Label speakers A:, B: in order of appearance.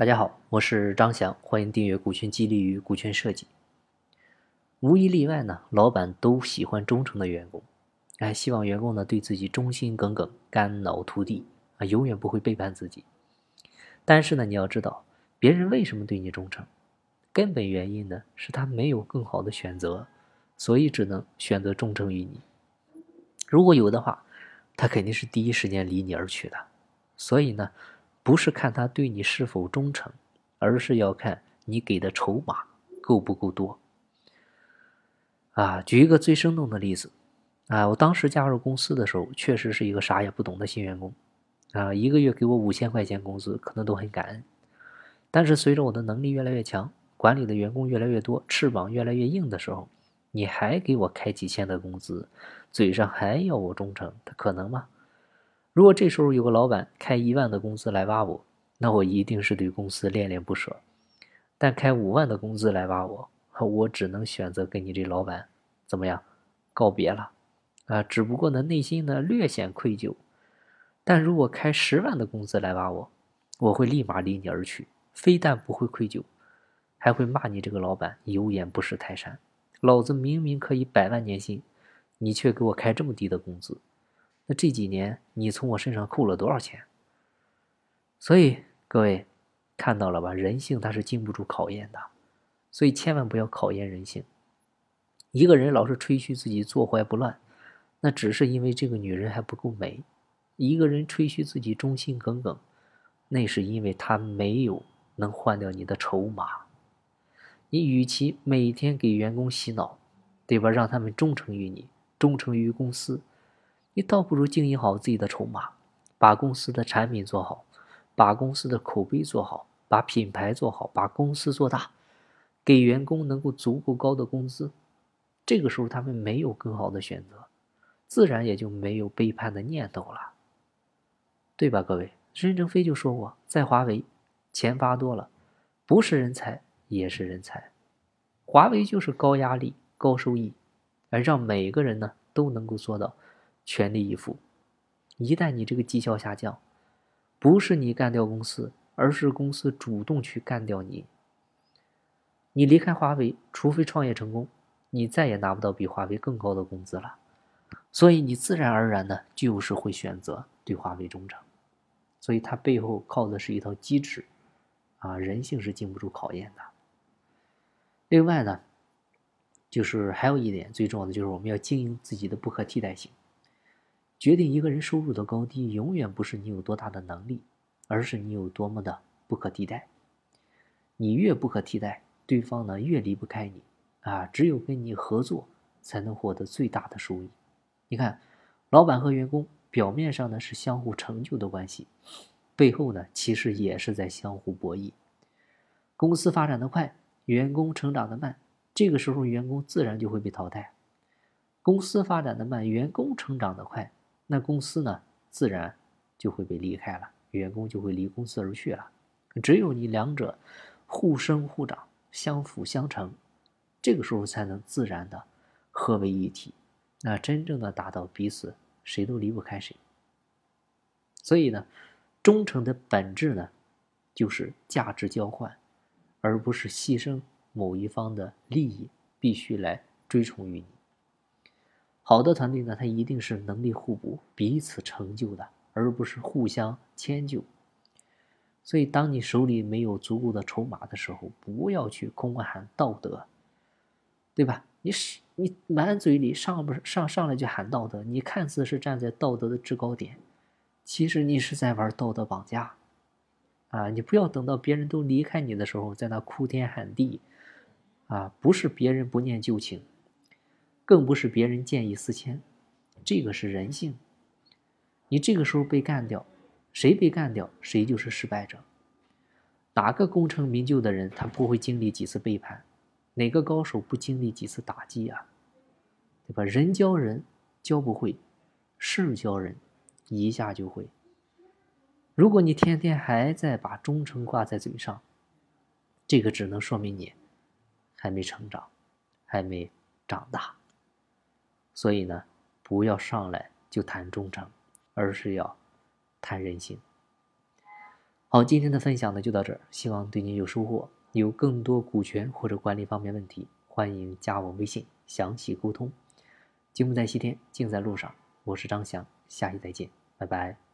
A: 大家好，我是张翔，欢迎订阅《股权激励与股权设计》。无一例外呢，老板都喜欢忠诚的员工，哎，希望员工呢对自己忠心耿耿、肝脑涂地啊，永远不会背叛自己。但是呢，你要知道，别人为什么对你忠诚？根本原因呢是他没有更好的选择，所以只能选择忠诚于你。如果有的话，他肯定是第一时间离你而去的。所以呢。不是看他对你是否忠诚，而是要看你给的筹码够不够多。啊，举一个最生动的例子，啊，我当时加入公司的时候，确实是一个啥也不懂的新员工，啊，一个月给我五千块钱工资，可能都很感恩。但是随着我的能力越来越强，管理的员工越来越多，翅膀越来越硬的时候，你还给我开几千的工资，嘴上还要我忠诚，他可能吗？如果这时候有个老板开一万的工资来挖我，那我一定是对公司恋恋不舍；但开五万的工资来挖我，我只能选择跟你这老板怎么样告别了啊！只不过呢，内心呢略显愧疚。但如果开十万的工资来挖我，我会立马离你而去，非但不会愧疚，还会骂你这个老板有眼不识泰山。老子明明可以百万年薪，你却给我开这么低的工资。那这几年你从我身上扣了多少钱？所以各位看到了吧？人性它是经不住考验的，所以千万不要考验人性。一个人老是吹嘘自己坐怀不乱，那只是因为这个女人还不够美；一个人吹嘘自己忠心耿耿，那是因为他没有能换掉你的筹码。你与其每天给员工洗脑，对吧？让他们忠诚于你，忠诚于公司。你倒不如经营好自己的筹码，把公司的产品做好，把公司的口碑做好，把品牌做好，把公司做大，给员工能够足够高的工资。这个时候他们没有更好的选择，自然也就没有背叛的念头了，对吧？各位，任正非就说过，在华为，钱发多了，不是人才也是人才。华为就是高压力、高收益，而让每个人呢都能够做到。全力以赴，一旦你这个绩效下降，不是你干掉公司，而是公司主动去干掉你。你离开华为，除非创业成功，你再也拿不到比华为更高的工资了。所以你自然而然的就是会选择对华为忠诚。所以它背后靠的是一套机制，啊，人性是经不住考验的。另外呢，就是还有一点最重要的，就是我们要经营自己的不可替代性。决定一个人收入的高低，永远不是你有多大的能力，而是你有多么的不可替代。你越不可替代，对方呢越离不开你啊！只有跟你合作，才能获得最大的收益。你看，老板和员工表面上呢是相互成就的关系，背后呢其实也是在相互博弈。公司发展的快，员工成长的慢，这个时候员工自然就会被淘汰。公司发展的慢，员工成长的快。那公司呢，自然就会被离开了，员工就会离公司而去了。只有你两者互生互长，相辅相成，这个时候才能自然的合为一体，那真正的达到彼此谁都离不开谁。所以呢，忠诚的本质呢，就是价值交换，而不是牺牲某一方的利益，必须来追从于你。好的团队呢，它一定是能力互补、彼此成就的，而不是互相迁就。所以，当你手里没有足够的筹码的时候，不要去空喊道德，对吧？你是你满嘴里上不上上来就喊道德，你看似是站在道德的制高点，其实你是在玩道德绑架啊！你不要等到别人都离开你的时候，在那哭天喊地啊！不是别人不念旧情。更不是别人见异思迁，这个是人性。你这个时候被干掉，谁被干掉，谁就是失败者。哪个功成名就的人，他不会经历几次背叛？哪个高手不经历几次打击啊？对吧？人教人教不会，事教人一下就会。如果你天天还在把忠诚挂在嘴上，这个只能说明你还没成长，还没长大。所以呢，不要上来就谈忠诚，而是要谈人性。好，今天的分享呢就到这儿，希望对您有收获。有更多股权或者管理方面问题，欢迎加我微信详细沟通。金不在西天，静在路上。我是张翔，下期再见，拜拜。